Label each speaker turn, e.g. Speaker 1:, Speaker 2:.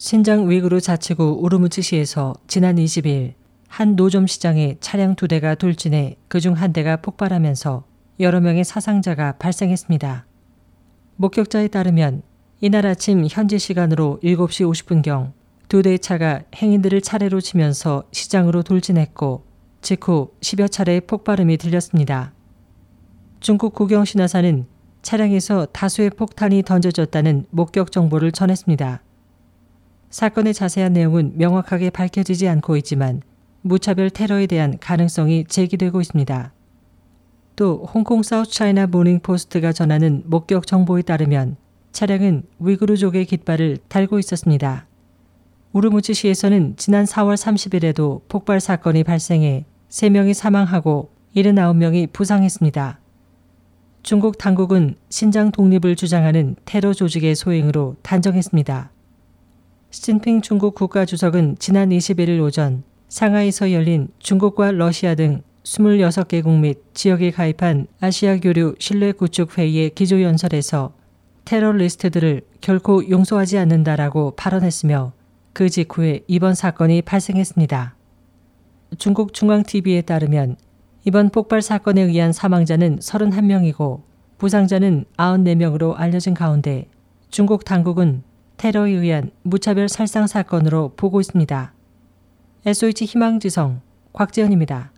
Speaker 1: 신장 위구르 자치구 우르무치시에서 지난 20일 한 노점 시장에 차량 두 대가 돌진해 그중 한 대가 폭발하면서 여러 명의 사상자가 발생했습니다. 목격자에 따르면 이날 아침 현지 시간으로 7시 50분경 두 대의 차가 행인들을 차례로 치면서 시장으로 돌진했고 직후 10여 차례의 폭발음이 들렸습니다. 중국 국영신화사는 차량에서 다수의 폭탄이 던져졌다는 목격 정보를 전했습니다. 사건의 자세한 내용은 명확하게 밝혀지지 않고 있지만 무차별 테러에 대한 가능성이 제기되고 있습니다. 또 홍콩 사우스차이나 모닝포스트가 전하는 목격 정보에 따르면 차량은 위구르족의 깃발을 달고 있었습니다. 우르무치시에서는 지난 4월 30일에도 폭발 사건이 발생해 3명이 사망하고 79명이 부상했습니다. 중국 당국은 신장 독립을 주장하는 테러 조직의 소행으로 단정했습니다. 시진핑 중국 국가주석은 지난 21일 오전 상하이에서 열린 중국과 러시아 등 26개국 및 지역에 가입한 아시아 교류 신뢰 구축 회의의 기조 연설에서 테러 리스트들을 결코 용서하지 않는다라고 발언했으며 그 직후에 이번 사건이 발생했습니다. 중국 중앙TV에 따르면 이번 폭발 사건에 의한 사망자는 31명이고 부상자는 94명으로 알려진 가운데 중국 당국은 테러에 의한 무차별 살상 사건으로 보고 있습니다. SOH 희망지성 곽재현입니다.